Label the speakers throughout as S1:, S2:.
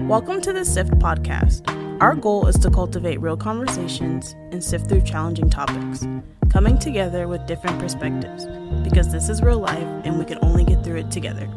S1: Welcome to the SIFT podcast. Our goal is to cultivate real conversations and sift through challenging topics, coming together with different perspectives, because this is real life and we can only get through it together.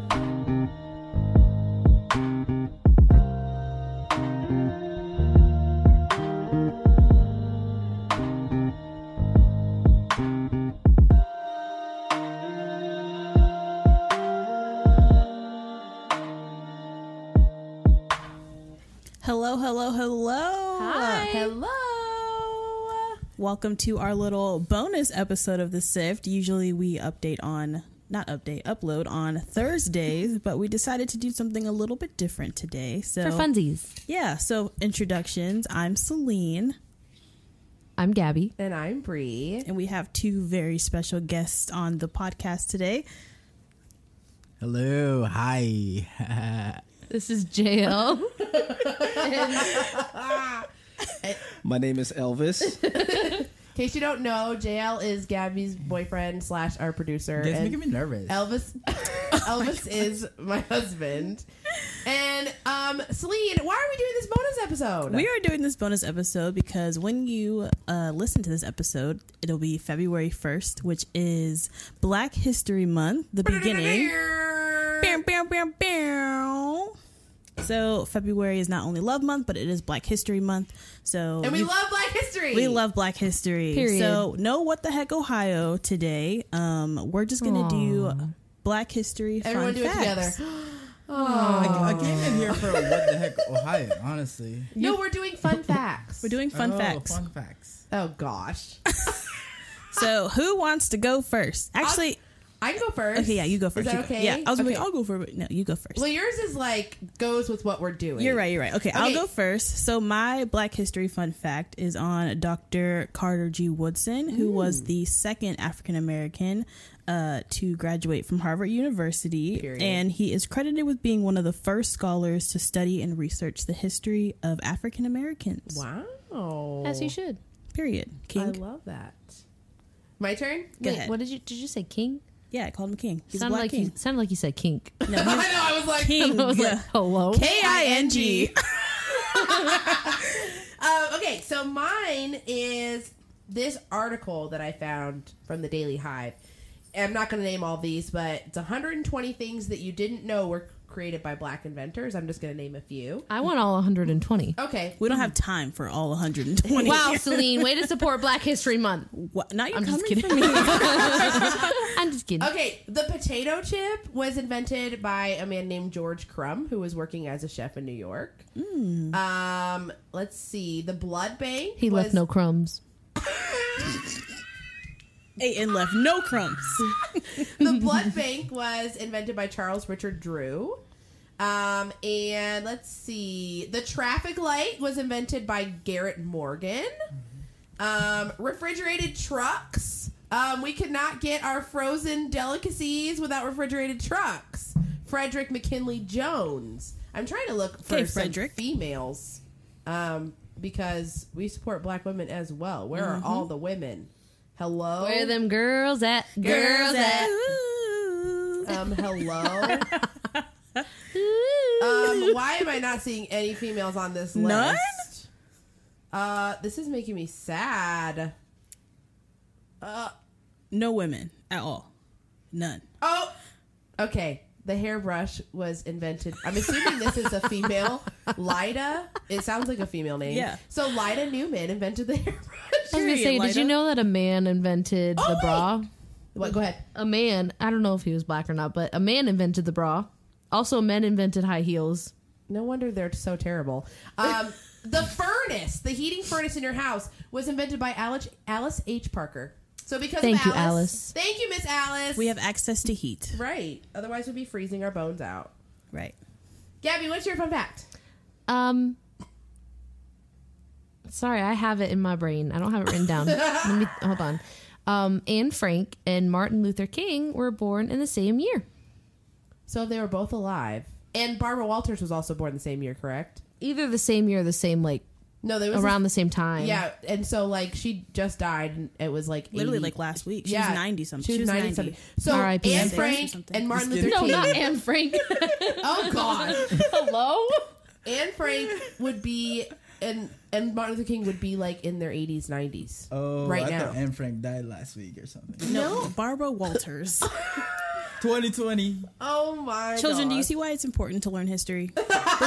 S1: Welcome to our little bonus episode of the SIFT. Usually we update on, not update, upload on Thursdays, but we decided to do something a little bit different today. So,
S2: For funsies.
S1: yeah, so introductions. I'm Celine,
S2: I'm Gabby.
S3: And I'm Bree.
S1: and we have two very special guests on the podcast today.
S4: Hello, hi.
S2: This is JL.
S4: My name is Elvis.
S3: In case you don't know, JL is Gabby's boyfriend slash our producer.
S4: That's
S3: and
S4: making me nervous.
S3: Elvis Elvis is my husband. And um Celine, why are we doing this bonus episode?
S1: We are doing this bonus episode because when you uh, listen to this episode, it'll be February 1st, which is Black History Month, the beginning. Bam, bam, bam, bam. So February is not only Love Month, but it is Black History Month. So
S3: And we
S1: you-
S3: love Black History.
S1: we love Black History.
S2: Period.
S1: So no, what the heck, Ohio today. Um, we're just gonna do Black History. fun
S3: Everyone do it
S1: facts.
S3: together.
S4: I, I came in here for what the heck, Ohio, honestly.
S3: No, we're doing fun facts.
S1: We're doing fun
S4: Oh,
S1: facts.
S4: Fun facts.
S3: Oh gosh.
S1: So who wants to go first? Actually,
S3: I can go first.
S1: okay, yeah, you go first.
S3: Is that okay?
S1: Yeah, I was
S3: okay.
S1: like, I'll go for it. No, you go first.
S3: Well, yours is like goes with what we're doing.
S1: You're right. You're right. Okay, I'll go first. So my Black History fun fact is on Dr. Carter G. Woodson, who was the second African American uh, to graduate from Harvard University,
S3: Period.
S1: and he is credited with being one of the first scholars to study and research the history of African Americans.
S3: Wow.
S2: As you should.
S1: Period. King.
S3: I love that. My turn?
S1: Go
S2: Wait,
S1: ahead.
S2: what did you did you say king?
S1: Yeah, I called him king. He's a
S2: sounded
S1: black
S2: like
S1: king.
S2: you sounded like you said kink.
S1: No,
S3: I know, I was like
S1: king.
S2: I was like, hello.
S1: K I N G.
S3: Um, okay, so mine is this article that I found from the Daily Hive. I'm not going to name all these, but it's 120 things that you didn't know were created by black inventors. I'm just going to name a few.
S2: I want all 120.
S3: Okay.
S1: We don't have time for all 120.
S2: Wow, Celine, way to support Black History Month.
S1: What? Now you're
S2: I'm just kidding.
S1: for me.
S2: I'm just kidding.
S3: Okay, the potato chip was invented by a man named George Crum, who was working as a chef in New York. Um, let's see. The blood bank.
S2: He
S3: was,
S2: left no crumbs.
S1: And left no crumbs.
S3: the blood bank was invented by Charles Richard Drew. Um, and let's see. The traffic light was invented by Garrett Morgan. Um, refrigerated trucks. Um, we could not get our frozen delicacies without refrigerated trucks. Frederick McKinley Jones. I'm trying to look for
S1: Okay,
S3: some
S1: Frederick.
S3: females. Um, because we support black women as well. Where are all the women? Hello?
S2: Where them girls at?
S3: Girls at-. Um, hello. um, why am I not seeing any females on this list?
S1: None?
S3: Uh, this is making me sad. Uh,
S1: no women at all. None.
S3: oh, okay. The hairbrush was invented. I'm assuming this is a female. Lyda. It sounds like a female name.
S1: Yeah.
S3: So Lyda Newman invented the hairbrush.
S2: I was gonna say,
S1: Period,
S2: did you know that a man invented
S3: Oh,
S2: the
S3: wait.
S2: bra?
S3: What? Go ahead.
S2: A man, I don't know if he was black or not, but a man invented the bra. Also, men invented high heels.
S3: No wonder they're so terrible. Um, the furnace, the heating furnace in your house, was invented by Alice, Alice H. Parker. So because
S2: Thank
S3: of
S2: you,
S3: Alice,
S2: Alice.
S3: Thank you, Miss Alice.
S1: We have access to heat.
S3: right. Otherwise, we'd be freezing our bones out.
S1: Right.
S3: Gabby, what's your fun fact?
S2: Um, sorry, I have it in my brain. I don't have it written down. Let me hold on. Um, Anne Frank and Martin Luther King were born in the same year.
S3: So they were both alive, and Barbara Walters was also born the same year, correct?
S2: Either the same year, or the same like
S3: No, they was
S2: around the same time.
S3: yeah, and so like she just died, and it was like
S1: Literally
S3: 80
S1: like last week. She
S3: yeah,
S1: was 90 something.
S3: She was 90 something. So
S2: R.I.P.
S3: Anne
S2: Anne
S1: Frank.
S3: Frank and Martin
S4: Just
S3: Luther
S2: No,
S3: King.
S2: not Anne Frank.
S3: Oh God.
S2: Hello.
S3: Anne Frank would be and and Martin Luther King would be like in their 80s, 90s.
S4: Oh,
S3: Right
S4: I
S3: now.
S4: thought Anne Frank died last week or something.
S1: No, Barbara Walters.
S4: 2020.
S3: Oh my
S1: Children, do you see why it's important to learn history? this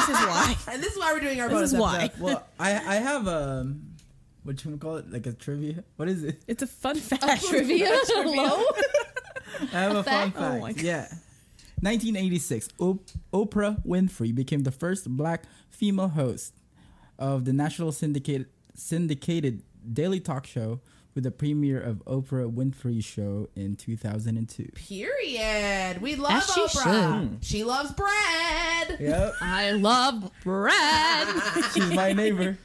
S1: is why.
S3: And this is why we're doing our
S1: This
S3: bonus
S1: is why.
S3: episode.
S4: Well, I I have um, what you wanna call it? Like a trivia. What is it?
S1: It's a fun fact.
S2: Trivia. Hello.
S4: I have a fun
S2: fact?
S1: Oh my. God.
S4: yeah. 1986, Op- Oprah Winfrey became the first black female host of the national syndicated syndicated daily talk show with the premiere of Oprah Winfrey Show in 2002.
S3: Period. We love
S2: As she
S3: Oprah. She loves bread.
S4: Yep,
S2: I love bread.
S4: she's my neighbor.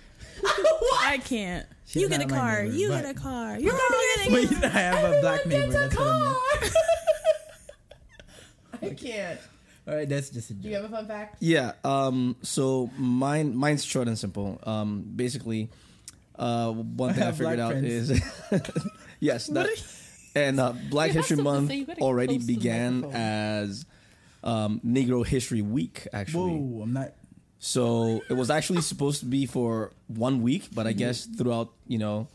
S1: I can't.
S4: She's
S1: you get a
S4: not my
S1: car.
S4: neighbor,
S1: you
S4: but-
S1: get a car. You're all getting
S4: But I have a black neighbor. That's what I meant.
S3: I can't.
S4: All right, that's just a
S3: Do you
S4: joke.
S3: have a fun fact?
S5: Yeah. Um. So mine, mine's short and simple. Um. Basically, uh, one thing I,
S4: have
S5: figured out
S4: friends.
S5: is, yes, that, and uh, Black History Month
S2: say, you gotta get
S5: already
S2: close to the
S5: began as um, Negro History Week. Actually,
S4: Whoa, I'm not.
S5: so it was actually supposed to be for one week, but I
S2: Mm-hmm.
S5: guess throughout you know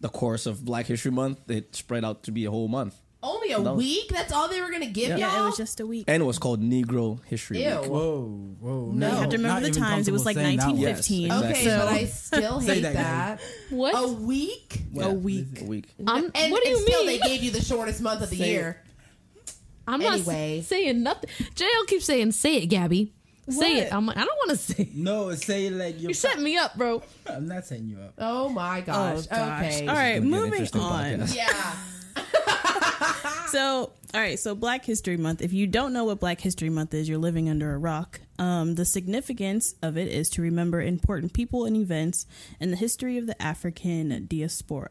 S5: the course of Black History Month, it spread out to be a whole month,
S3: Only a
S5: That was-
S3: week? That's all they were going to give
S5: Yeah.
S3: y'all?
S1: Yeah, it was just a week.
S5: and it was called Negro History
S3: Ew.
S5: Week.
S4: Whoa, whoa.
S3: No.
S1: you have to remember the times. It was like
S4: comfortable saying that one.
S1: 1915.
S5: Yes,
S3: Okay,
S5: Exactly.
S3: but I still
S4: Say
S3: hate
S4: that,
S3: that.
S2: What?
S3: A week?
S5: Yeah,
S1: A week.
S5: A week.
S2: I'm,
S3: And,
S2: what do
S3: and
S2: you
S3: still,
S2: mean?
S3: they gave you the shortest month of the
S4: Say it.
S3: year.
S2: I'm
S3: Anyway.
S2: not saying nothing. JL keeps saying, "Say it, Gabby. Say
S1: What?
S2: it." I'm like, I don't want to say. It.
S4: No, say it like you're.
S2: You set me up, bro.
S4: I'm not setting you up.
S3: Oh my oh, gosh.
S1: Oh, gosh.
S3: Okay.
S1: All right,
S5: gonna be an
S1: moving
S5: interesting
S1: on.
S5: podcast.
S3: Yeah.
S1: So, all right, so Black History Month. If you don't know what Black History Month is, you're living under a rock. Um, the significance of it is to remember important people and events in the history of the African diaspora.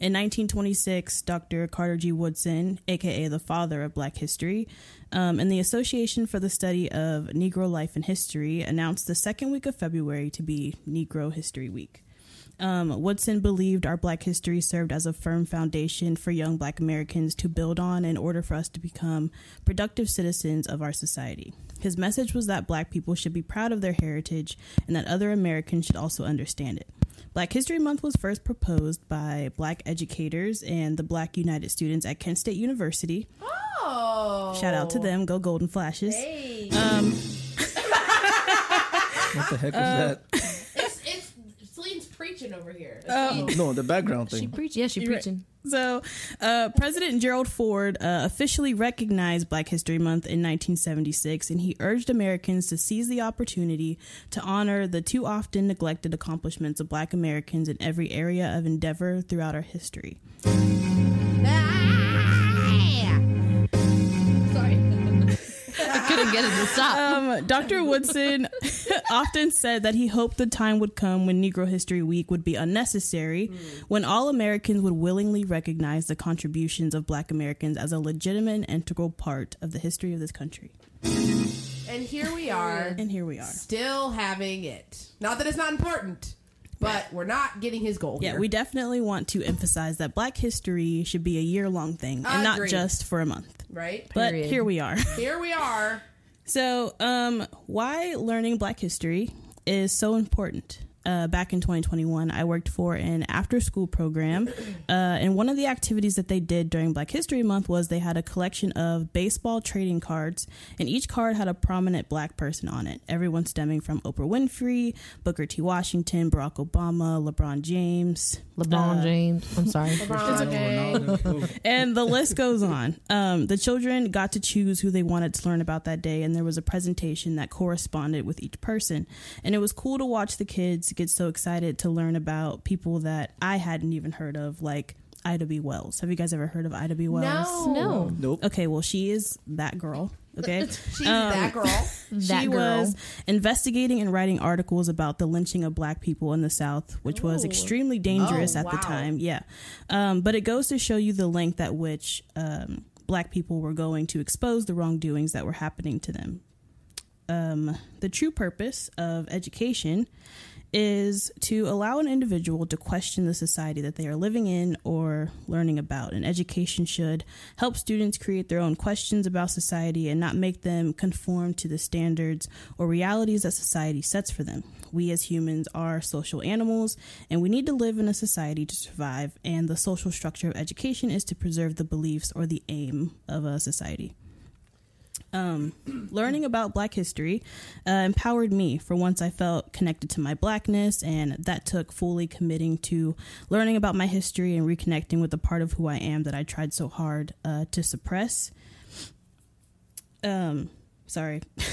S1: In 1926, Dr. Carter G. Woodson, aka the father of Black history, um, and the Association for the Study of Negro Life and History announced the second week of February to be Negro History Week. Um, Woodson believed our Black history served as a firm foundation for young Black Americans to build on in order for us to become productive citizens of our society. His message was that Black people should be proud of their heritage and that other Americans should also understand it. Black History Month was first proposed by Black educators and the Black United Students at Kent State University.
S3: Oh.
S1: Shout out to them, go Golden Flashes.
S3: Hey.
S1: Um,
S5: What the heck was that?
S3: it's, it's, Celine's preaching over here.
S5: No, the background thing.
S2: She
S5: thing.
S2: preach. Yeah, she
S1: You're right.
S2: preaching.
S1: So, uh, President Gerald Ford uh, officially recognized Black History Month in 1976, and he urged Americans to seize the opportunity to honor the too often neglected accomplishments of Black Americans in every area of endeavor throughout our history.
S2: Get it to stop.
S1: Um, Dr. Woodson often said that he hoped the time would come when Negro History Week would be unnecessary, when all Americans would willingly recognize the contributions of Black Americans as a legitimate and integral part of the history of this country.
S3: And here we are,
S1: And here we are.
S3: still having it. Not that it's not important, but we're not getting his goal.
S1: Yeah,
S3: here.
S1: we definitely want to emphasize that Black history should be a year long thing and not
S3: Agreed.
S1: just for a month.
S3: right.
S1: But
S2: Period.
S1: here we are.
S3: Here we are.
S1: So, um, why learning Black history is so important? Uh, back in 2021, I worked for an after school program. Uh, and one of the activities that they did during Black History Month was they had a collection of baseball trading cards, and each card had a prominent black person on it. Everyone stemming from Oprah Winfrey, Booker T. Washington, Barack Obama, LeBron James,
S2: LeBron
S1: uh,
S2: James. I'm sorry.
S3: LeBron James.
S1: And the list goes on. Um, the children got to choose who they wanted to learn about that day, and there was a presentation that corresponded with each person. And it was cool to watch the kids get so excited to learn about people that I hadn't even heard of, like Ida B. Wells. Have you guys ever heard of Ida B. Wells?
S3: No.
S2: No.
S5: Nope.
S1: Okay, well, she is that girl. Okay.
S3: She's
S1: Um,
S3: that girl.
S2: That
S1: she
S2: girl.
S1: was investigating and writing articles about the lynching of black people in the South, which was extremely dangerous
S3: Oh,
S1: at the time. Yeah. Um, but it goes to show you the length at which um, black people were going to expose the wrongdoings that were happening to them. Um, the true purpose of education is to allow an individual to question the society that they are living in or learning about. And education should help students create their own questions about society and not make them conform to the standards or realities that society sets for them. We as humans are social animals and we need to live in a society to survive, and the social structure of education is to preserve the beliefs or the aim of a society um, learning about Black history uh, empowered me for once I felt connected to my Blackness, and that took fully committing to learning about my history and reconnecting with the part of who I am that I tried so hard uh, to suppress. Um, sorry.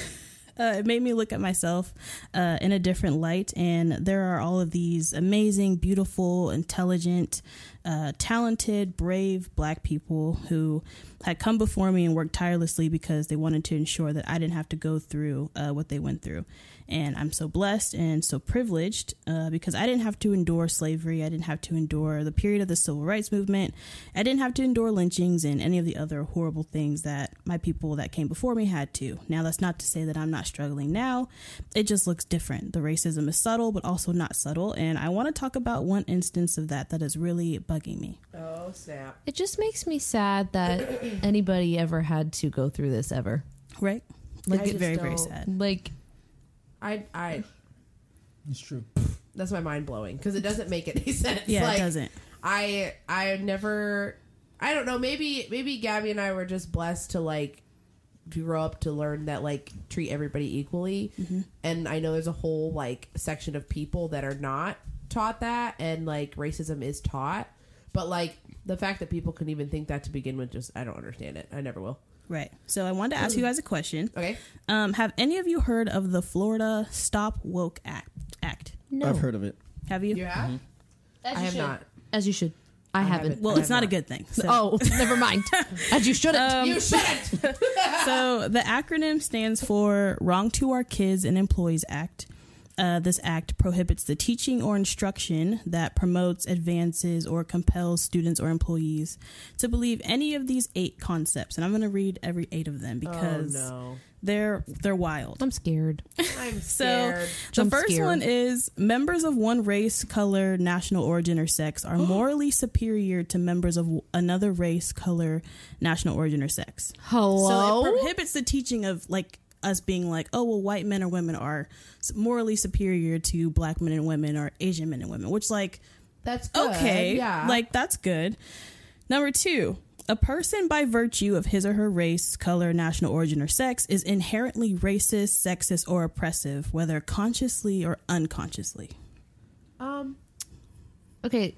S1: Uh, it made me look at myself uh, in a different light. And there are all of these amazing, beautiful, intelligent, uh, talented, brave black people who had come before me and worked tirelessly because they wanted to ensure that I didn't have to go through uh, what they went through. And I'm so blessed and so privileged uh, because I didn't have to endure slavery. I didn't have to endure the period of the civil rights movement. I didn't have to endure lynchings and any of the other horrible things that my people that came before me had to. Now, that's not to say that I'm not struggling now. It just looks different. The racism is subtle, but also not subtle. And I want to talk about one instance of that that is really bugging me.
S3: Oh snap!
S2: It just makes me sad that anybody ever had to go through this ever.
S1: Right? Like,
S3: I
S1: it's
S3: just
S1: very, very
S3: don't-
S1: sad.
S2: Like,
S3: I I
S4: It's true.
S3: that's my mind blowing because it doesn't make any sense.
S1: Yeah,
S3: like,
S1: it doesn't.
S3: I I never I don't know maybe maybe Gabby and I were just blessed to like grow up to learn that like treat everybody equally mm-hmm. and I know there's a whole like section of people that are not taught that and like racism is taught but like the fact that people can even think that to begin with just I don't understand it I never will
S1: Right. So I wanted to ask you guys a question.
S3: okay
S1: Um, have any of you heard of the Florida Stop Woke Act? Act?
S2: no.
S5: I've heard of it.
S1: Have you?
S3: you have
S2: As
S3: I have
S2: should.
S3: not
S2: As you should. I, haven't.
S3: haven't.
S1: Well,
S3: I
S1: it's
S3: have
S1: not a good thing. So,
S2: Oh, never mind. As you shouldn't.
S3: you shouldn't
S1: so the acronym stands for Wrong to Our Kids and Employees Act. Uh, this act prohibits the teaching or instruction that promotes, advances, or compels students or employees to believe any of these eight concepts. And I'm going to read every eight of them because
S3: oh no
S1: they're they're wild.
S2: I'm scared.
S3: I'm
S1: So
S3: scared
S1: the
S2: I'm
S1: first
S2: scared.
S1: one is members of one race, color, national origin, or sex are morally superior to members of another race, color, national origin, or sex.
S2: Hello?
S1: So it prohibits the teaching of like us being like, oh well, white men or women are morally superior to black men and women or Asian men and women, which like
S3: that's good.
S1: okay,
S3: yeah
S1: like that's good. Number two. A person, by virtue of his or her race, color, national origin, or sex, is inherently racist, sexist, or oppressive, whether consciously or unconsciously.
S3: um
S2: okay,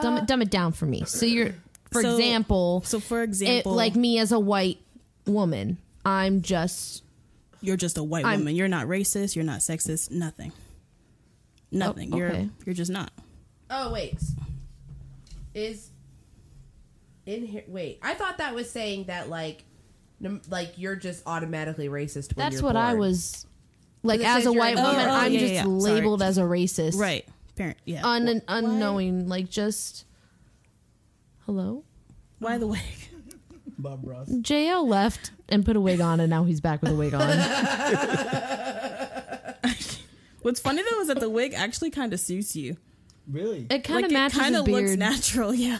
S2: dumb, it, dumb it down for me. So you're, for
S1: So-
S2: example,
S1: So, for
S2: it,
S1: example,
S2: like me as a white woman, I'm just
S1: you're just a white
S2: I'm-
S1: woman. You're not racist. You're not sexist. Nothing. Oh, Nothing.
S2: Oh,
S1: You're you're just not.
S3: Oh wait, is in here? Wait, I thought that was saying that like, like you're just automatically racist. When
S2: that's
S3: you're
S2: what I was like as a white woman.
S1: Oh, oh,
S2: I'm
S1: yeah,
S2: just
S1: yeah, yeah.
S2: labeled
S1: Sorry.
S2: as a racist,
S1: Right. Parent. Yeah.
S2: Un- unknowing, like just hello.
S1: Why the way?
S4: Bob Ross.
S2: JL left and put a wig on, and now he's back with a wig on.
S1: What's funny though is that the wig actually kind of suits you.
S4: Really?
S2: It kind
S1: like
S2: of matches
S1: it kind of looks
S2: beard.
S1: natural. Yeah.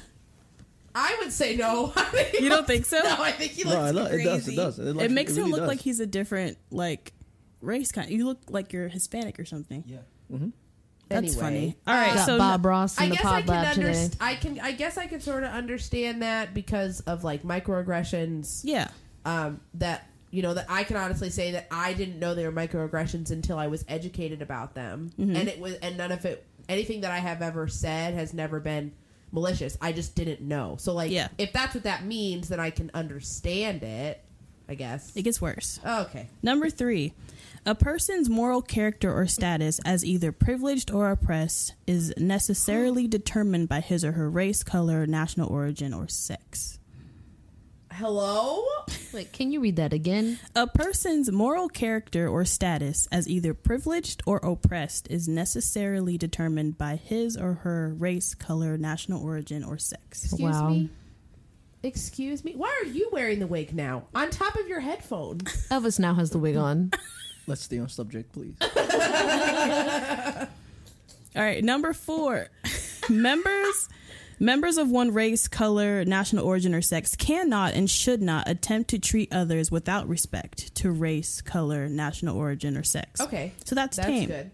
S3: I would say no.
S1: You don't think so?
S3: no, I think he looks
S5: No, I
S3: crazy.
S5: it does. It does. It,
S1: It
S5: looks-
S1: makes him
S5: really
S1: look
S5: does.
S1: like he's a different like race kind. You look like you're Hispanic or something.
S4: Yeah. Mm-hmm.
S1: That's
S3: Anyway.
S1: funny. All right,
S2: Got
S1: so
S2: Bob Ross in
S3: I
S2: the
S3: guess I
S2: pod
S3: can
S2: lab today.
S3: understand. I can. I guess I can sort of understand that because of like microaggressions.
S1: yeah,
S3: Um, that you know that I can honestly say that I didn't know they were microaggressions until I was educated about them,
S1: Mm-hmm.
S3: and it was and none of it anything that I have ever said has never been malicious. I just didn't know. So like,
S1: Yeah.
S3: if that's what that means, then I can understand it. I guess.
S1: it gets worse.
S3: Okay.
S1: Number three, a person's moral character or status as either privileged or oppressed is necessarily determined by his or her race, color, national origin, or sex.
S3: Hello.
S2: Wait, can you read that again?
S1: A person's moral character or status as either privileged or oppressed is necessarily determined by his or her race, color, national origin, or sex.
S3: Excuse
S2: Wow.
S3: me. Excuse me. Why are you wearing the wig now? On top of your headphones.
S2: Elvis now has the wig on.
S5: Let's stay on subject, please.
S1: All right, number four. members members of one race, color, national origin, or sex cannot and should not attempt to treat others without respect to race, color, national origin, or sex.
S3: Okay.
S1: So that's,
S3: That's
S1: tame.
S3: good.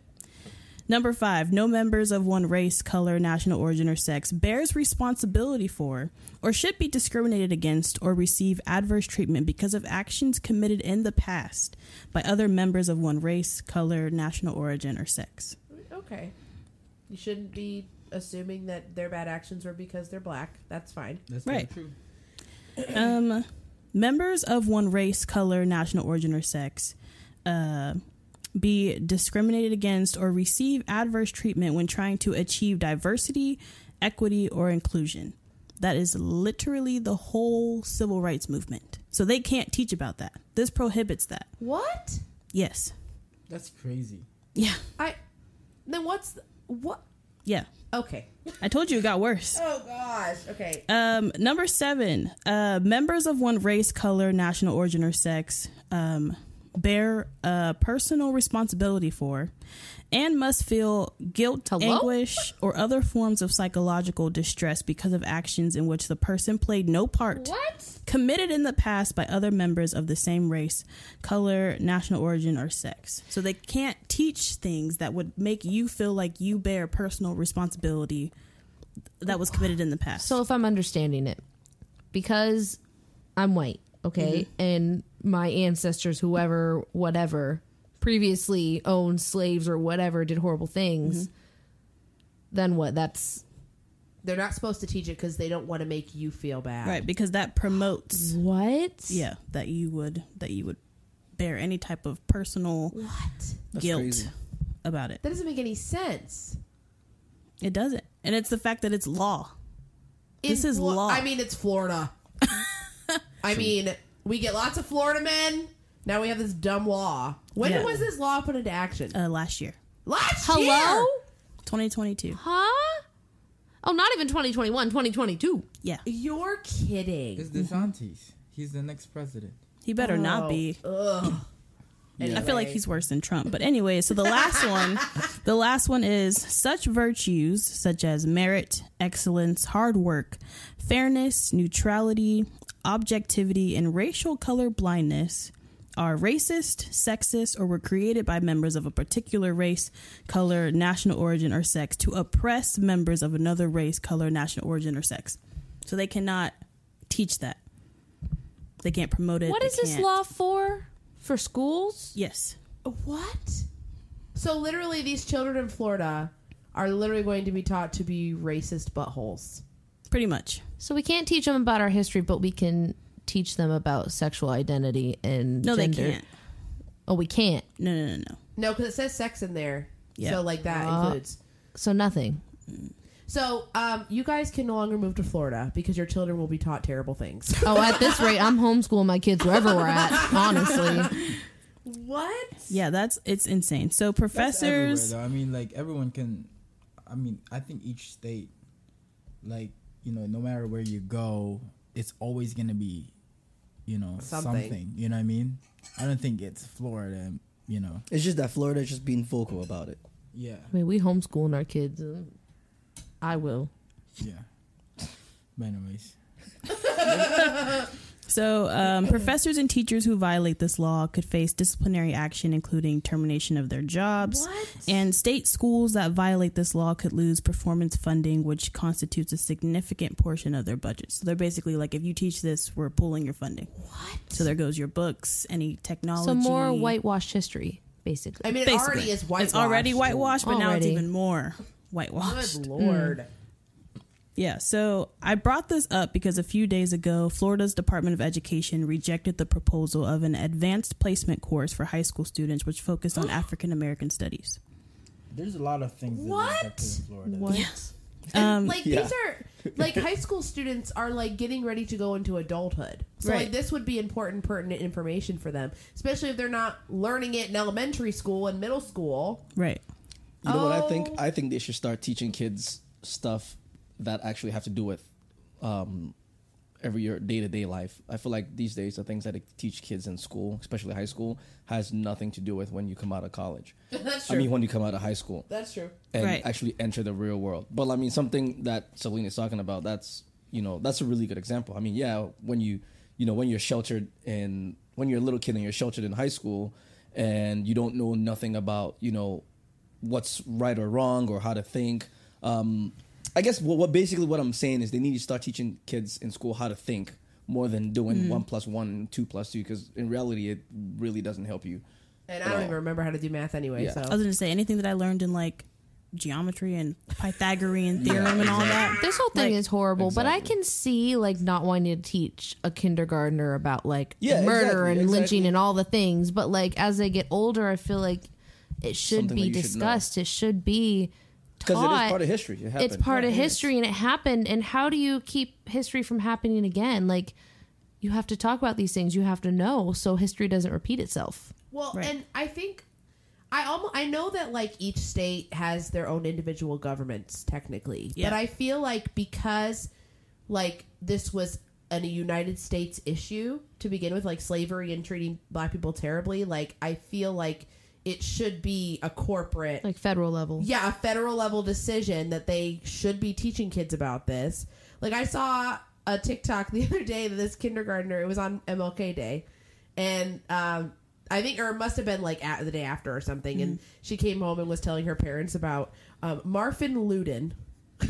S1: Number five, no members of one race, color, national origin, or sex bears responsibility for or should be discriminated against or receive adverse treatment because of actions committed in the past by other members of one race, color, national origin, or sex.
S3: Okay. You shouldn't be assuming that their bad actions were because they're black. That's fine.
S4: That's
S1: Right.
S4: true.
S1: Um, members of one race, color, national origin, or sex uh, be discriminated against or receive adverse treatment when trying to achieve diversity, equity, or inclusion. That is literally the whole civil rights movement. So they can't teach about that. This prohibits that.
S3: What?
S1: Yes.
S4: That's crazy.
S1: Yeah.
S3: I. Then what's the, what?
S1: Yeah.
S3: Okay.
S1: I told you it got worse.
S3: Oh gosh. Okay.
S1: Um, number seven, uh, members of one race, color, national origin, or sex um, bear uh, personal responsibility for and must feel guilt,
S2: Hello?
S1: anguish, or other forms of psychological distress because of actions in which the person played no part
S2: What?
S1: committed in the past by other members of the same race, color, national origin, or sex. So they can't teach things that would make you feel like you bear personal responsibility that was committed in the past.
S2: So if I'm understanding it, because I'm white, okay, mm-hmm. and my ancestors, whoever, whatever, previously owned slaves or whatever, did horrible things. Mm-hmm. Then what? That's
S3: They're not supposed to teach it because they don't want to make you feel bad.
S1: right because that promotes
S2: what?
S1: yeah that you would that you would bear any type of personal
S3: What?
S1: Guilt
S5: crazy.
S1: about it
S3: That doesn't make any sense.
S1: it doesn't and it's the fact that it's law This is law.
S3: I mean, it's Florida. I mean, we get lots of Florida men. Now we have this dumb law. When
S1: Yeah.
S3: was this law put into action?
S1: uh, last year
S3: Last
S2: Hello?
S3: year.
S1: 2022
S2: Huh? Oh, not even 2021, 2022.
S1: yeah
S3: You're kidding.
S4: It's DeSantis. He's the next president.
S1: he better not
S3: Oh,
S1: be
S3: Ugh.
S1: I feel like he's worse than Trump. But anyway, so the last one, the last one is such virtues such as merit, excellence, hard work, fairness, neutrality, objectivity, and racial color blindness are racist, sexist, or were created by members of a particular race, color, national origin, or sex to oppress members of another race, color, national origin, or sex. So they cannot teach that. They can't promote it.
S2: What is this law for? For schools?
S1: Yes.
S3: What? So literally, these children in Florida are literally going to be taught to be racist buttholes.
S1: Pretty much.
S2: So we can't teach them about our history, but we can teach them about sexual identity and
S1: No,
S2: gender.
S1: they can't.
S2: Oh, we can't.
S1: No, no, no, no.
S3: No, because it says sex in there.
S1: Yeah.
S3: So like that
S2: Uh,
S3: includes.
S2: So nothing.
S3: So um, you guys can no longer move to Florida because your children will be taught terrible things.
S2: Oh, at this rate, I'm homeschooling my kids wherever we're at. Honestly,
S3: what?
S1: Yeah, that's it's insane. So professors.
S4: I mean, like everyone can. I mean, I think each state, like you know, no matter where you go, it's always gonna be, you know,
S3: Something.
S4: something. You know what I mean? I don't think it's Florida. You know,
S5: It's just that Florida is just being vocal about it.
S4: yeah,
S2: I mean, we homeschooling our kids. uh, I will.
S4: yeah. But anyways,
S1: so um, professors and teachers who violate this law could face disciplinary action, including termination of their jobs.
S3: What?
S1: And state schools that violate this law could lose performance funding, which constitutes a significant portion of their budget. So they're basically like, if you teach this, we're pulling your funding.
S3: What?
S1: So there goes your books, any technology.
S2: So more whitewashed history, basically.
S3: I mean, it
S1: Basically.
S3: already is whitewashed.
S1: It's already whitewashed, but now it's even more whitewashed.
S3: Good lord.
S1: Yeah, so I brought this up because a few days ago, Florida's Department of Education rejected the proposal of an advanced placement course for high school students, which focused on African American studies.
S4: there's a lot of things
S3: What?
S4: are in Florida.
S2: What?
S1: Um,
S3: like
S5: Yeah.
S3: these are like high school students are like getting ready to go into adulthood. So
S1: Right.
S3: like this would be important, pertinent information for them, especially if they're not learning it in elementary school and middle school.
S1: right.
S5: You know what I think?
S3: Oh.
S5: I think they should start teaching kids stuff that actually have to do with um, every your day to day life. I feel like these days the things that they teach kids in school, especially high school, has nothing to do with when you come out of college.
S3: That's true.
S5: I mean, when you come out of high school
S3: That's true.
S5: and
S1: Right.
S5: actually enter the real world. But I mean, something that Celine is talking about, that's you know, that's a really good example. I mean, yeah, when you you know when you're sheltered in when you're a little kid and you're sheltered in high school and you don't know nothing about you know what's right or wrong or how to think. Um, I guess what, what basically what I'm saying is they need to start teaching kids in school how to think more than doing mm-hmm. one plus one and two plus two because in reality it really doesn't help you.
S3: And I don't
S5: all.
S3: even remember how to do math anyway.
S5: Yeah.
S3: So
S1: I was going to say anything that I learned in like geometry and Pythagorean theorem and all that.
S2: This whole thing
S1: Like-
S2: is horrible, but I can see like not wanting to teach a kindergartner about like
S5: Yeah,
S2: murder
S5: exactly,
S2: and
S5: exactly.
S2: lynching and all the things. But like as they get older, I feel like it should
S5: Something
S2: be
S5: that you should
S2: discussed. it should be
S5: Because it
S2: taught.
S5: is part of history. It happened.
S2: it's part of
S5: Yeah, it is.
S2: history and it happened. And how do you keep history from happening again? Like you have to talk about these things. You have to know so history doesn't repeat itself.
S3: Well,
S1: Right.
S3: and I think I almost I know that like each state has their own individual governments technically,
S1: Yeah.
S3: but I feel like because like this was a United States issue to begin with, like slavery and treating black people terribly, like I feel like it should be a corporate
S2: Like federal level.
S3: yeah, a federal level decision that they should be teaching kids about this. Like I saw a TikTok the other day that this kindergartner, it was on MLK Day, and um, I think, or it must have been like at the day after or something, and she came home and was telling her parents about um, Marvin Luden.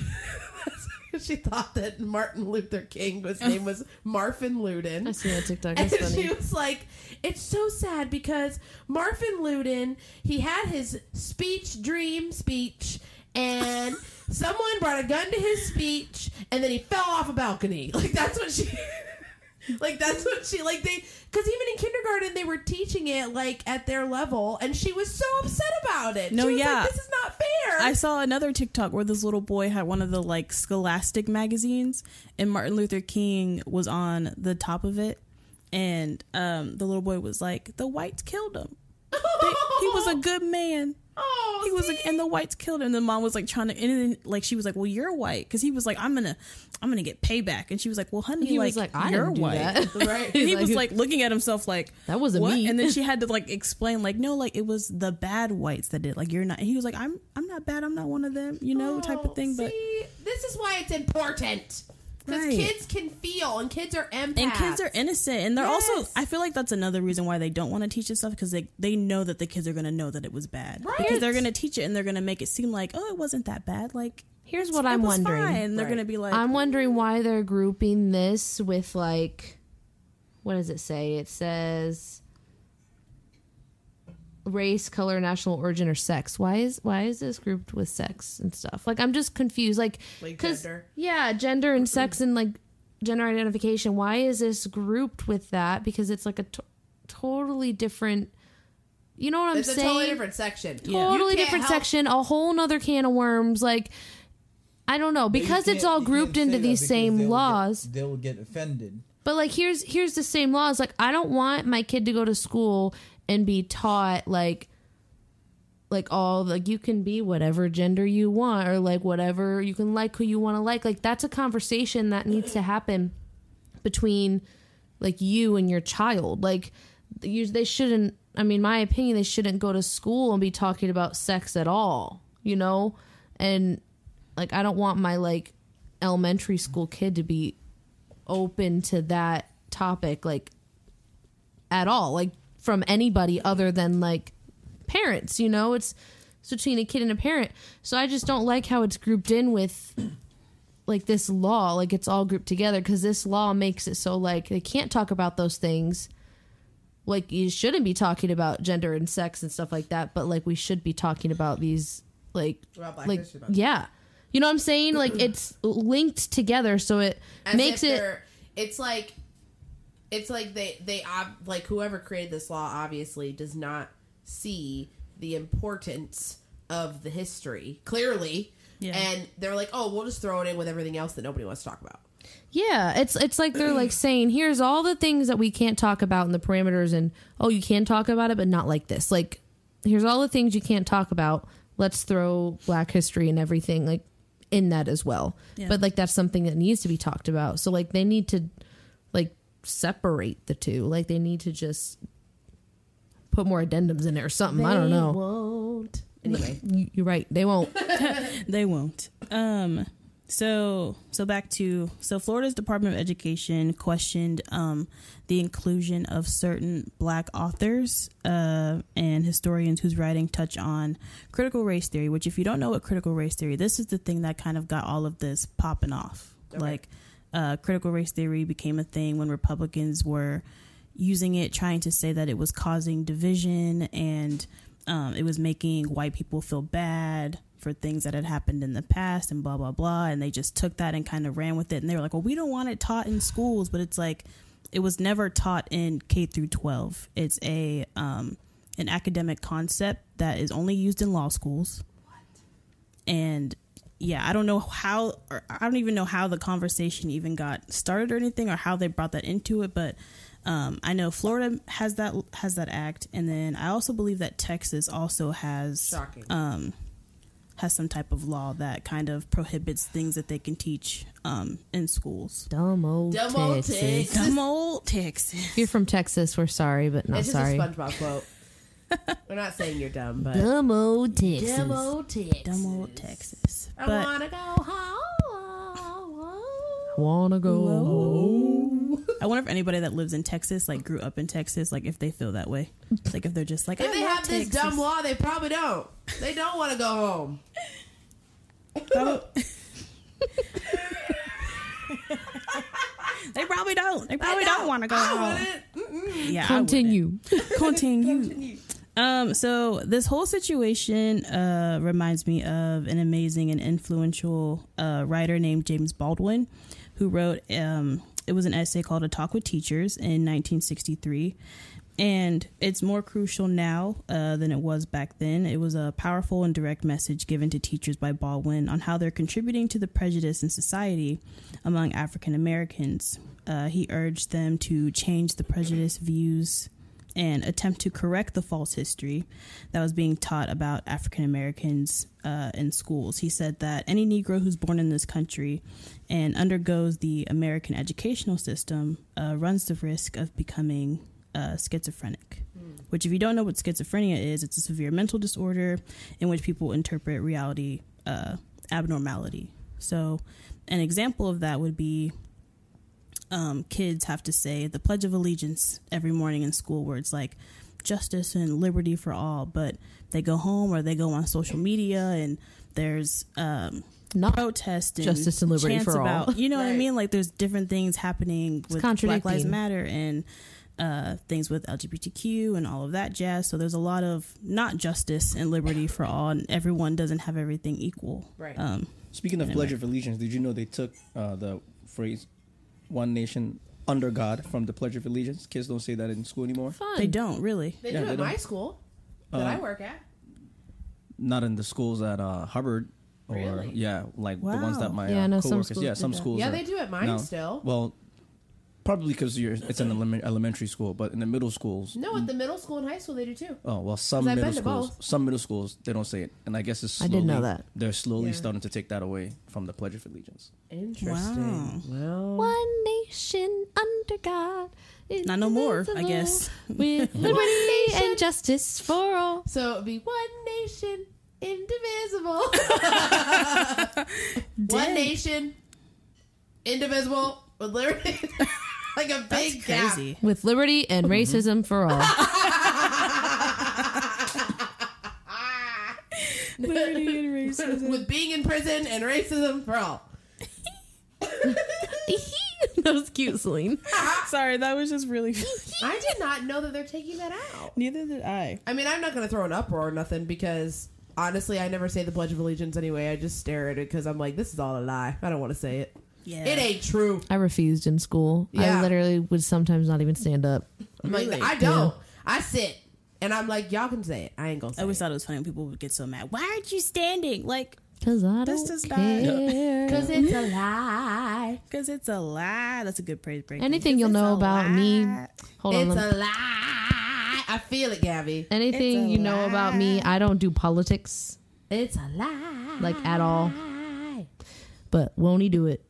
S3: she thought that Martin Luther King, his name was Marvin Luden.
S2: I see that TikTok.
S3: And
S2: That's
S3: she was like, "It's so sad because Marvin Luden, he had his speech dream speech, and someone brought a gun to his speech, and then he fell off a balcony. Like that's what she." Like that's what she like they because even in kindergarten they were teaching it like at their level and she was so upset about it.
S1: No,
S3: she was
S1: yeah.
S3: like, this is not fair.
S1: I saw another TikTok where this little boy had one of the like Scholastic magazines, and Martin Luther King was on the top of it, and um, the little boy was like, "The whites killed him. They- he was a good man.
S3: oh,
S1: He was,
S3: see?
S1: a, and the whites killed him." And the mom was like trying to, and then like she was like, "Well, you're white," because he was like, "I'm gonna, I'm gonna get payback," and she was like, "Well, honey,
S2: He
S1: like,
S2: was like, I
S1: you're white."
S2: that.
S3: right.
S1: And he
S2: He's
S1: was
S2: like-
S1: like looking at himself like
S2: That wasn't me.
S1: And then she had to like explain like no, like it was the bad whites that did. Like you're not. And he was like I'm I'm not bad. I'm not one of them. You know, type of thing. But
S3: this is why it's important because
S1: Right.
S3: kids can feel and kids are empaths.
S1: and kids are innocent, and they're also, I feel like that's another reason why they don't want to teach this stuff because they they know that the kids are going to know that it was bad
S3: Right.
S1: because they're going to teach it and they're going to make it seem like oh it wasn't that bad. Like
S2: Here's what I'm wondering.
S1: fine. And they're
S3: Right.
S1: going to be like
S2: I'm wondering why they're grouping this with like what does it say? It says race, color, national origin, or sex. Why is why is this grouped with sex and stuff? Like I'm just confused. Like,
S3: Like
S2: 'cause-
S3: gender.
S2: yeah, gender and sex and like gender identification. Why is this grouped with that? Because it's like a to- totally different. You know what I'm saying?
S3: It's a totally different section. You
S2: totally different
S3: help-
S2: section, a whole nother can of worms. Like, I don't know because it's all grouped into these same
S4: they'll get-
S2: laws.
S4: they'll get offended.
S2: But like, here's here's the same laws. Like, I don't want my kid to go to school and be taught like like all like you can be whatever gender you want or like whatever you can like who you want to like. Like that's a conversation that needs to happen between like you and your child. Like you, they shouldn't i mean my opinion they shouldn't go to school and be talking about sex at all you know? And like i don't want my like elementary school kid to be open to that topic like at all. Like from anybody other than like parents you know? It's it's between a kid and a parent. So i just don't like how it's grouped in with like this law like it's all grouped together because this law makes it so like they can't talk about those things. Like you shouldn't be talking about gender and sex and stuff like that but like we should be talking about these like
S3: About
S2: like yeah. You know what i'm saying? Like it's linked together so it
S3: As
S2: makes it
S3: It's like, it's like they they ob- like whoever created this law obviously does not see the importance of the history clearly,
S1: Yeah.
S3: and they're like, oh, we'll just throw it in with everything else that nobody wants to talk about.
S2: Yeah, it's it's like they're like saying, here's all the things that we can't talk about in the parameters, and oh, you can talk about it, but not like this. Like, here's all the things you can't talk about. Let's throw Black history and everything like in that as well.
S1: Yeah.
S2: But like that's something that needs to be talked about. So like they need to like separate the two. Like they need to just put more addendums in there or something. I don't know.
S3: Won't. Anyway,
S2: You- You're right. They won't.
S1: They won't. Um so so back to so Florida's Department of Education questioned um the inclusion of certain black authors uh and historians whose writing touch on critical race theory, which if you don't know what critical race theory, this is the thing that kind of got all of this popping off. Like uh critical race theory became a thing when Republicans were using it trying to say that it was causing division and um, it was making white people feel bad for things that had happened in the past and blah blah blah. And they just took that and kind of ran with it. And they were like well we don't want it taught in schools. But it's like it was never taught in k through 12 it's a um, an academic concept that is only used in law schools. What? and yeah i don't know how or i don't even know how the conversation even got started or anything or how they brought that into it but um, I know Florida has that has that act, and then I also believe that Texas also has
S3: shocking.
S1: um, has some type of law that kind of prohibits things that they can teach um, in schools.
S2: Dumb old
S3: Dumb old
S2: Texas.
S3: Texas.
S1: Dumb old Texas.
S2: If you're from Texas, we're sorry, but not
S3: it's just
S2: sorry.
S3: a SpongeBob quote. We're not saying you're dumb, but
S2: Dumb old Texas.
S3: dumb old Texas.
S1: Dumb old Texas.
S3: I
S1: But
S3: wanna go home.
S2: Wanna go home.
S1: I wonder if anybody that lives in Texas, like grew up in Texas, like if they feel that way. Like if they're just like,
S3: If
S1: I
S3: they
S1: love
S3: have this dumb law, they probably don't. They don't want to go home.
S1: They probably don't. They probably don't want to go
S3: I
S1: home.
S3: wouldn't.
S1: Yeah, I wouldn't.
S2: Continue.
S1: Continue. Um, so this whole situation uh, reminds me of an amazing and influential uh, writer named James Baldwin, who wrote um, it was an essay called "A Talk with Teachers" in 1963, and it's more crucial now uh, than it was back then. It was a powerful and direct message given to teachers by Baldwin on how they're contributing to the prejudice in society among African Americans. Uh, he urged them to change the prejudice views and attempt to correct the false history that was being taught about African Americans uh, in schools. He said that any Negro who's born in this country and undergoes the American educational system uh, runs the risk of becoming uh, schizophrenic. Which, if you don't know what schizophrenia is, it's a severe mental disorder in which people interpret reality uh, abnormality. So, an example of that would be um, kids have to say the Pledge of Allegiance every morning in school, where it's like justice and liberty for all. But they go home or they go on social media and there's um,
S2: Not
S1: protest and
S2: Justice and liberty
S1: chants
S2: for all.
S1: about, You know what I mean? Like there's different things happening with Black Lives. Matter and uh, things with LGBTQ and all of that jazz. So there's a lot of not justice and liberty for all, and everyone doesn't have everything equal.
S3: Right.
S1: Um,
S5: Speaking of
S1: Anyway.
S5: Pledge of Allegiance, did you know they took uh, the phrase "One Nation under God" from the Pledge of Allegiance? Kids don't say that in school anymore.
S2: Fun.
S1: they don't really.
S3: They
S5: Yeah,
S3: do
S5: they
S3: at my
S5: don't.
S3: school that
S5: Uh,
S3: I work at.
S5: Not in the schools at uh, Hubbard, or
S3: Really?
S5: yeah, like the ones that
S1: Wow.
S5: my
S2: Yeah, I
S5: uh,
S2: know some
S5: coworkers.
S2: schools
S5: yeah, some schools.
S3: Yeah,
S5: are-
S3: they do at mine
S5: no.
S3: still.
S5: Well, probably because you're it's in elemen- elementary school, but in the middle schools.
S3: No, at the middle school and high school they do too.
S5: Oh well, some
S3: 'Cause I've
S5: middle
S3: been to
S5: schools,
S3: both.
S5: some middle schools they don't say it, and I guess it's
S2: I
S5: slowly,
S2: did know that.
S5: they're slowly
S3: Yeah.
S5: starting to take that away from the Pledge of Allegiance.
S3: Interesting. Well,
S2: One nation under God.
S1: Not no more, I guess.
S2: With liberty and justice for all.
S3: so it'd be one nation, indivisible. one nation, indivisible with liberty. like a
S1: That's
S3: big gap.
S1: crazy.
S2: With liberty and mm-hmm. racism for all.
S3: with being in prison and racism for all.
S2: that was cute, Celine.
S1: Sorry, that was just really.
S3: I did not know that they're taking that out.
S1: Neither did I.
S3: I mean, I'm not going to throw an uproar or nothing because honestly, I never say the Pledge of Allegiance anyway. I just stare at it because I'm like, this is all a lie. I don't want to say it.
S1: Yeah,
S3: It ain't true.
S2: I refused in school.
S3: Yeah.
S2: I literally would sometimes not even stand up.
S3: I'm like,
S1: Really?
S3: I don't. I sit. And I'm like, y'all can say it. I ain't gonna say
S1: I always
S3: it.
S1: thought it was funny when people would get so mad. Why aren't you standing? Like,
S2: Cause I
S1: This
S2: don't
S1: does not-
S2: care.
S3: Because it's a lie.
S1: because it's a lie. That's a good praise break.
S2: Anything you'll know
S1: a
S2: about me.
S1: lie.
S2: Hold on.
S3: It's
S2: let me-
S3: a lie. I feel it, Gabby.
S2: anything
S1: It's a
S2: you know about me, I don't do politics
S3: It's a lie.
S2: like at all. But won't he do it?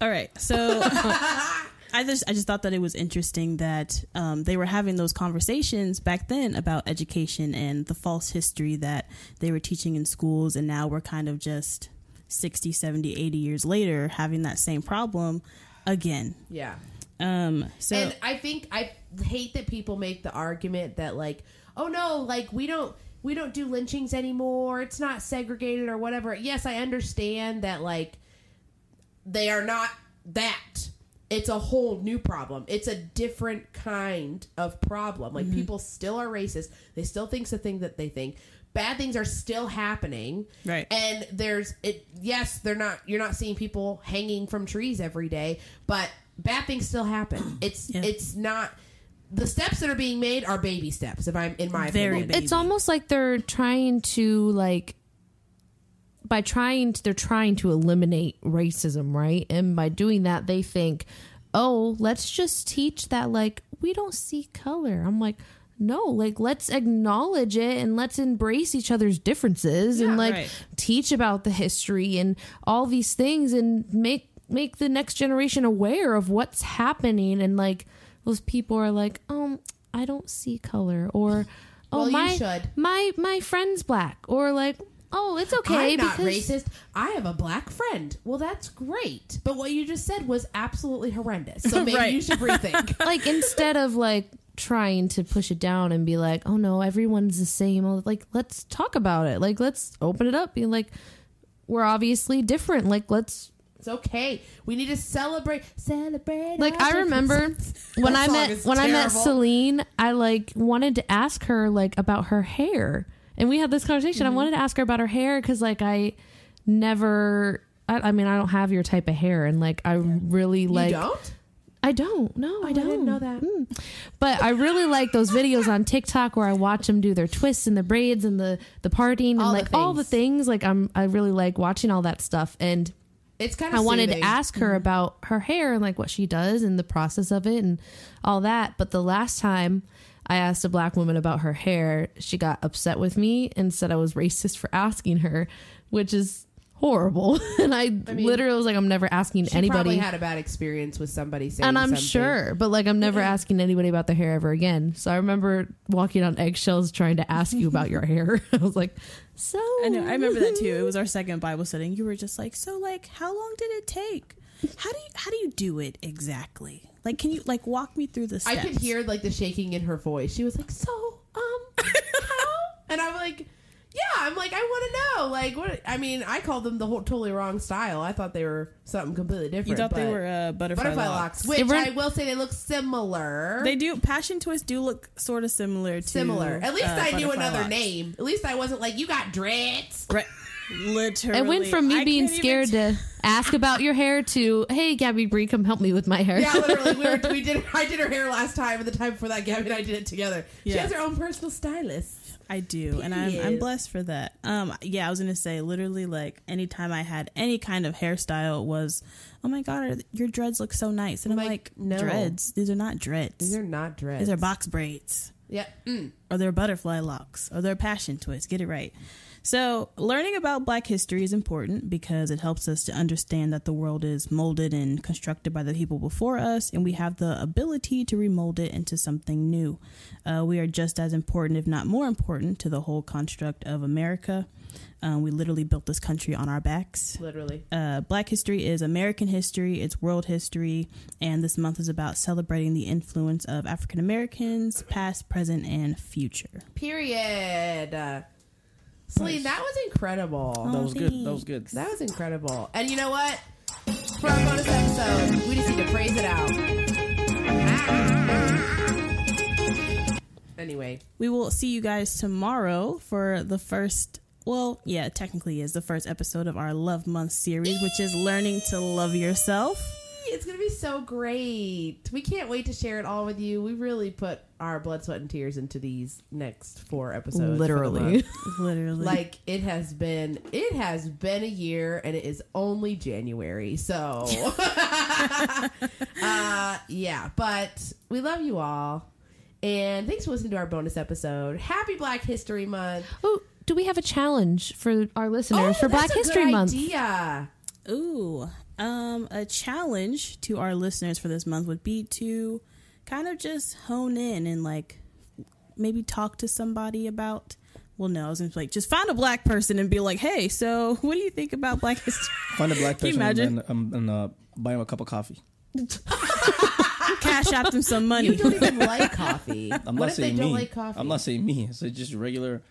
S1: All right, so I just I just thought that it was interesting that um, they were having those conversations back then about education and the false history that they were teaching in schools, and now we're kind of just 60, 70, 80 years later having that same problem again.
S3: Yeah.
S1: Um, so
S3: and I think I hate that people make the argument that like, oh no, like we don't we don't do lynchings anymore. It's not segregated or whatever. Yes, I understand that like they are not that. It's a whole new problem. It's a different kind of problem. Like mm-hmm. people still are racist. They still think the thing that they think. Bad things are still happening.
S1: Right.
S3: And there's it yes, they're not you're not seeing people hanging from trees every day, but bad things still happen. It's
S1: Yeah.
S3: it's not the steps that are being made are baby steps if I'm in my
S1: Very
S3: opinion.
S1: baby.
S2: It's almost like they're trying to like by trying to, they're trying to eliminate racism, right? And by doing that, they think, "Oh, let's just teach that like we don't see color." I'm like, "No, like let's acknowledge it and let's embrace each other's differences and like
S1: right.
S2: teach about the history and all these things and make make the next generation aware of what's happening and like those people are like, "Um, I don't see color," or "Oh,
S3: Well, you
S2: my
S3: should.
S2: my my friend's black," or like, "Oh, it's okay."
S3: I'm not
S2: because
S3: racist. I have a black friend. Well, that's great. But what you just said was absolutely horrendous. So maybe
S1: Right.
S3: you should rethink.
S2: Like instead of like trying to push it down and be like, "Oh no, everyone's the same." Like, let's talk about it. Like, let's open it up. Be like, we're obviously different. Like, let's
S3: it's okay. We need to celebrate. Celebrate.
S2: like
S3: our
S2: I remember when
S3: That
S2: I
S3: song
S2: met
S3: is
S2: when I met
S3: terrible.
S2: Celine, I like wanted to ask her like about her hair, and we had this conversation.
S3: Mm-hmm.
S2: I wanted to ask her about her hair because like I never. I, I mean, I don't have your type of hair, and like I really like.
S3: you don't?
S2: I don't. No, I
S3: I
S2: don't
S3: didn't know that.
S2: Mm. But I really like those videos on TikTok where I watch them do their twists and the braids and the the parting and
S3: All the
S2: like all the
S3: things.
S2: Like I'm, I really like watching all that stuff and.
S3: It's kind of
S2: I wanted
S3: soothing.
S2: to ask her mm-hmm. about her hair and like what she does and the process of it and all that. But the last time I asked a black woman about her hair, she got upset with me and said I was racist for asking her, which is horrible. and I,
S3: mean,
S2: literally was like, I'm never asking
S3: She
S2: anybody.
S3: probably had a bad experience with somebody saying
S2: and I'm
S3: something.
S2: sure, but like I'm never asking anybody about their hair ever again. So I remember walking on eggshells trying to ask you about your hair. I was like, so
S1: I know I remember that too. It was our second Bible study. You were just like, so like, how long did it take? How do you how do you do it exactly? Like, can you like walk me through the
S3: I could hear like the shaking in her voice. She was like, "So, um, how?" And I'm like, "Yeah." I'm like, "I want to know." Like, what? I mean, I called them the whole totally wrong style. I thought they were something completely different.
S1: You thought they
S3: but-
S1: were uh, butterfly,
S3: butterfly
S1: locks.
S3: locks, which I will say they look similar.
S1: They do. Passion twists do look sort of similar to
S3: similar. At least
S1: uh,
S3: I knew another
S1: locks.
S3: name. At least I wasn't like, "You got dreads."
S1: Right. Literally,
S2: it went from me
S1: I
S2: being
S1: can't even
S2: scared to ask about your hair to, hey, Gabby Bree, come help me with my hair.
S3: Yeah, literally. We, were, we did. I did her hair last time, and the time before that, Gabby and I did it together. She has her own personal stylist.
S1: I do, and I'm I'm blessed for that. Um, yeah, I was gonna say literally like anytime I had any kind of hairstyle was, oh my god, are- your dreads look so nice, and I'm
S3: Like,
S1: like,
S3: no.
S1: dreads. These are not dreads.
S3: These are not dreads.
S1: These are box braids,
S3: Yeah. Mm.
S1: or they're butterfly locks, or they're passion twists. Get it right. So, learning about Black history is important because it helps us to understand that the world is molded and constructed by the people before us, and we have the ability to remold it into something new. Uh, we are just as important, if not more important, to the whole construct of America. Um, we literally built this country on our backs.
S3: Literally.
S1: Uh, Black history is American history, it's world history, and this month is about celebrating the influence of African Americans, past, present, and future.
S3: Period. Celine, that was incredible.
S5: That was good. That was good.
S3: That was incredible. And you know what? For our bonus episode, we just need to praise it out. Ah. Anyway,
S1: We will see you guys tomorrow for the first, well, yeah, technically is the first episode of our Love Month series, which is learning to love yourself.
S3: It's going to be so great. We can't wait to share it all with you. We really put our blood, sweat, and tears into these next four episodes.
S2: Literally.
S1: Literally.
S3: like it has been it has been a year and it is only january so uh yeah but we love you all and thanks for listening to our bonus episode happy black history month
S2: Oh, do we have a challenge for our listeners
S3: Oh,
S2: for Black
S3: a
S2: History
S3: good
S2: Month?
S3: idea.
S1: Ooh, Um, a challenge to our listeners for this month would be to kind of just hone in and like maybe talk to somebody about. Well, no, I was gonna be like just find a black person and be like, "Hey, so what do you think about Black History?"
S5: Find a black
S1: Can you
S5: person
S1: imagine?
S5: and, um, and uh, buy him a cup of coffee.
S1: Cash out them some money.
S3: You don't even like coffee.
S5: I'm
S3: what
S5: not
S3: if they
S5: saying
S3: don't
S5: me.
S3: like coffee?
S5: I'm not saying me. It's just regular,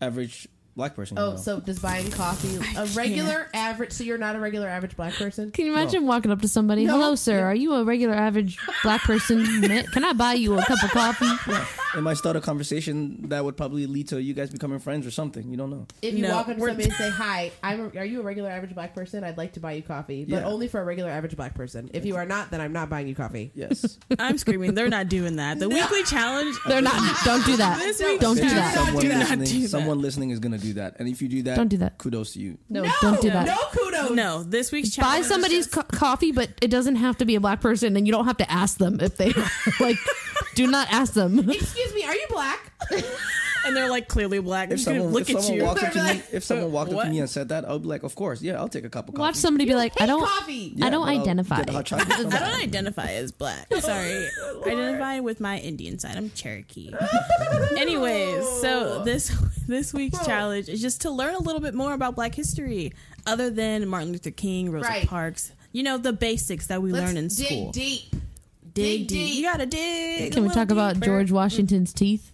S5: average black person.
S3: Oh, so does buying coffee a regular average? So you're not a regular average black person?
S2: Can you imagine walking up to somebody?
S3: No.
S2: Hello, sir. Are you a regular average black person? Can I buy you a cup of coffee?
S5: it might start a conversation that would probably lead to you guys becoming friends or something. You don't know.
S3: If you
S1: No,
S3: walk up to
S1: we're-
S3: somebody and say, "Hi, I'm. A, are you a regular average black person? I'd like to buy you coffee, but
S5: Yeah.
S3: only for a regular average black person. If you are not, then I'm not buying you coffee."
S5: Yes.
S1: I'm screaming. They're not doing that. The weekly challenge.
S2: They're not. Don't do that.
S1: This week-
S2: Don't do
S1: Do
S2: that.
S5: someone
S1: do that.
S5: listening,
S1: Do that.
S5: someone listening is gonna do that, and if you do that,
S2: Don't do that.
S5: Kudos to you.
S2: No, don't do that.
S3: No kudos.
S1: No, this week's
S2: Buy
S1: challenge. is
S2: somebody's
S1: just-
S2: co- coffee, but it doesn't have to be a black person, and you don't have to ask them if they like. Do not ask them.
S3: Excuse me, are you black?
S1: and they're like clearly black.
S5: If someone,
S1: look
S5: if
S1: at
S5: someone
S1: you.
S5: walked up to me, if someone walked up to me and said that, I'll be like, of course, yeah, I'll take a cup of coffee.
S2: Watch somebody be like, I don't.
S3: coffee.
S5: Yeah,
S2: I don't
S5: but I'll
S2: identify.
S5: get hot chocolate or
S1: I don't identify as black. Sorry. I identify with my Indian side. I'm Cherokee. Anyways, so this this week's challenge is just to learn a little bit more about black history other than Martin Luther King, Rosa
S3: Right.
S1: Parks. You know, the basics that we
S3: Let's
S1: learn in school.
S3: dig
S1: school.
S3: deep.
S1: Dig
S3: dig
S1: deep.
S3: deep.
S1: You gotta dig.
S2: Can
S1: a
S2: we
S1: little
S2: talk about. George Washington's teeth?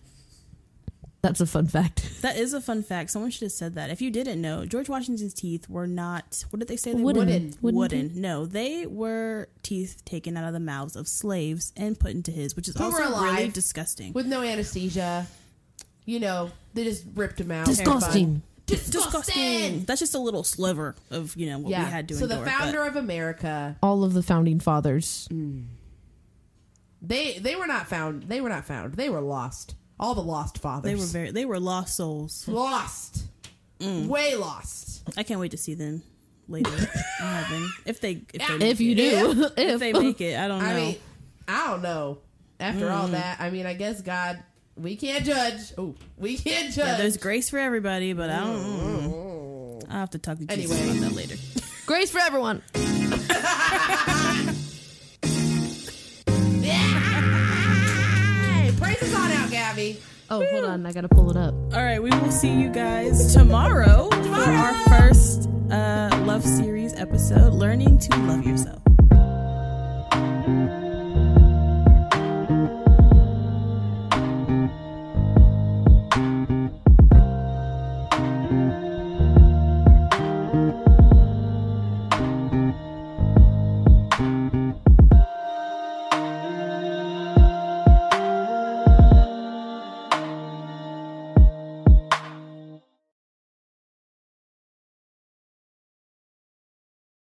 S2: That's a fun fact.
S1: That is a fun fact. Someone should have said that. If you didn't know, George Washington's teeth were not. What did they say? They
S2: Wooden.
S1: were?
S3: Wooden.
S2: Wooden
S1: Wooden. No, they were teeth taken out of the mouths of slaves and put into his, which is
S3: Who
S1: also
S3: were alive.
S1: really disgusting.
S3: With no anesthesia. You know, they just ripped him out.
S2: Disgusting.
S3: Disgusting.
S1: disgusting. That's just a little sliver of you know what
S3: Yeah.
S1: we had to
S3: so
S1: endure.
S3: the founder of America,
S2: All of the founding fathers. Mm.
S3: they they were not found. They were not found. They were lost. All the lost fathers.
S1: they were very they were lost souls.
S3: lost.
S1: Mm.
S3: Way lost.
S1: I can't wait to see them later in heaven if they if they
S2: If you
S1: it.
S2: do,
S1: if
S2: if
S1: they make it. I don't know.
S3: I mean, I don't know. After all
S1: Mm.
S3: that, I mean, I guess God, we can't judge. Oh, we can't
S1: yeah,
S3: judge.
S1: there's grace for everybody, but I don't. mm. I'll have to talk to Jesus
S3: Anyway.
S1: about that later.
S2: grace for everyone.
S3: on out, Gabby.
S2: Oh, hold on. I got to pull it up.
S1: All right. We will see you guys tomorrow, tomorrow. for our first uh, love series episode Learning to Love Yourself.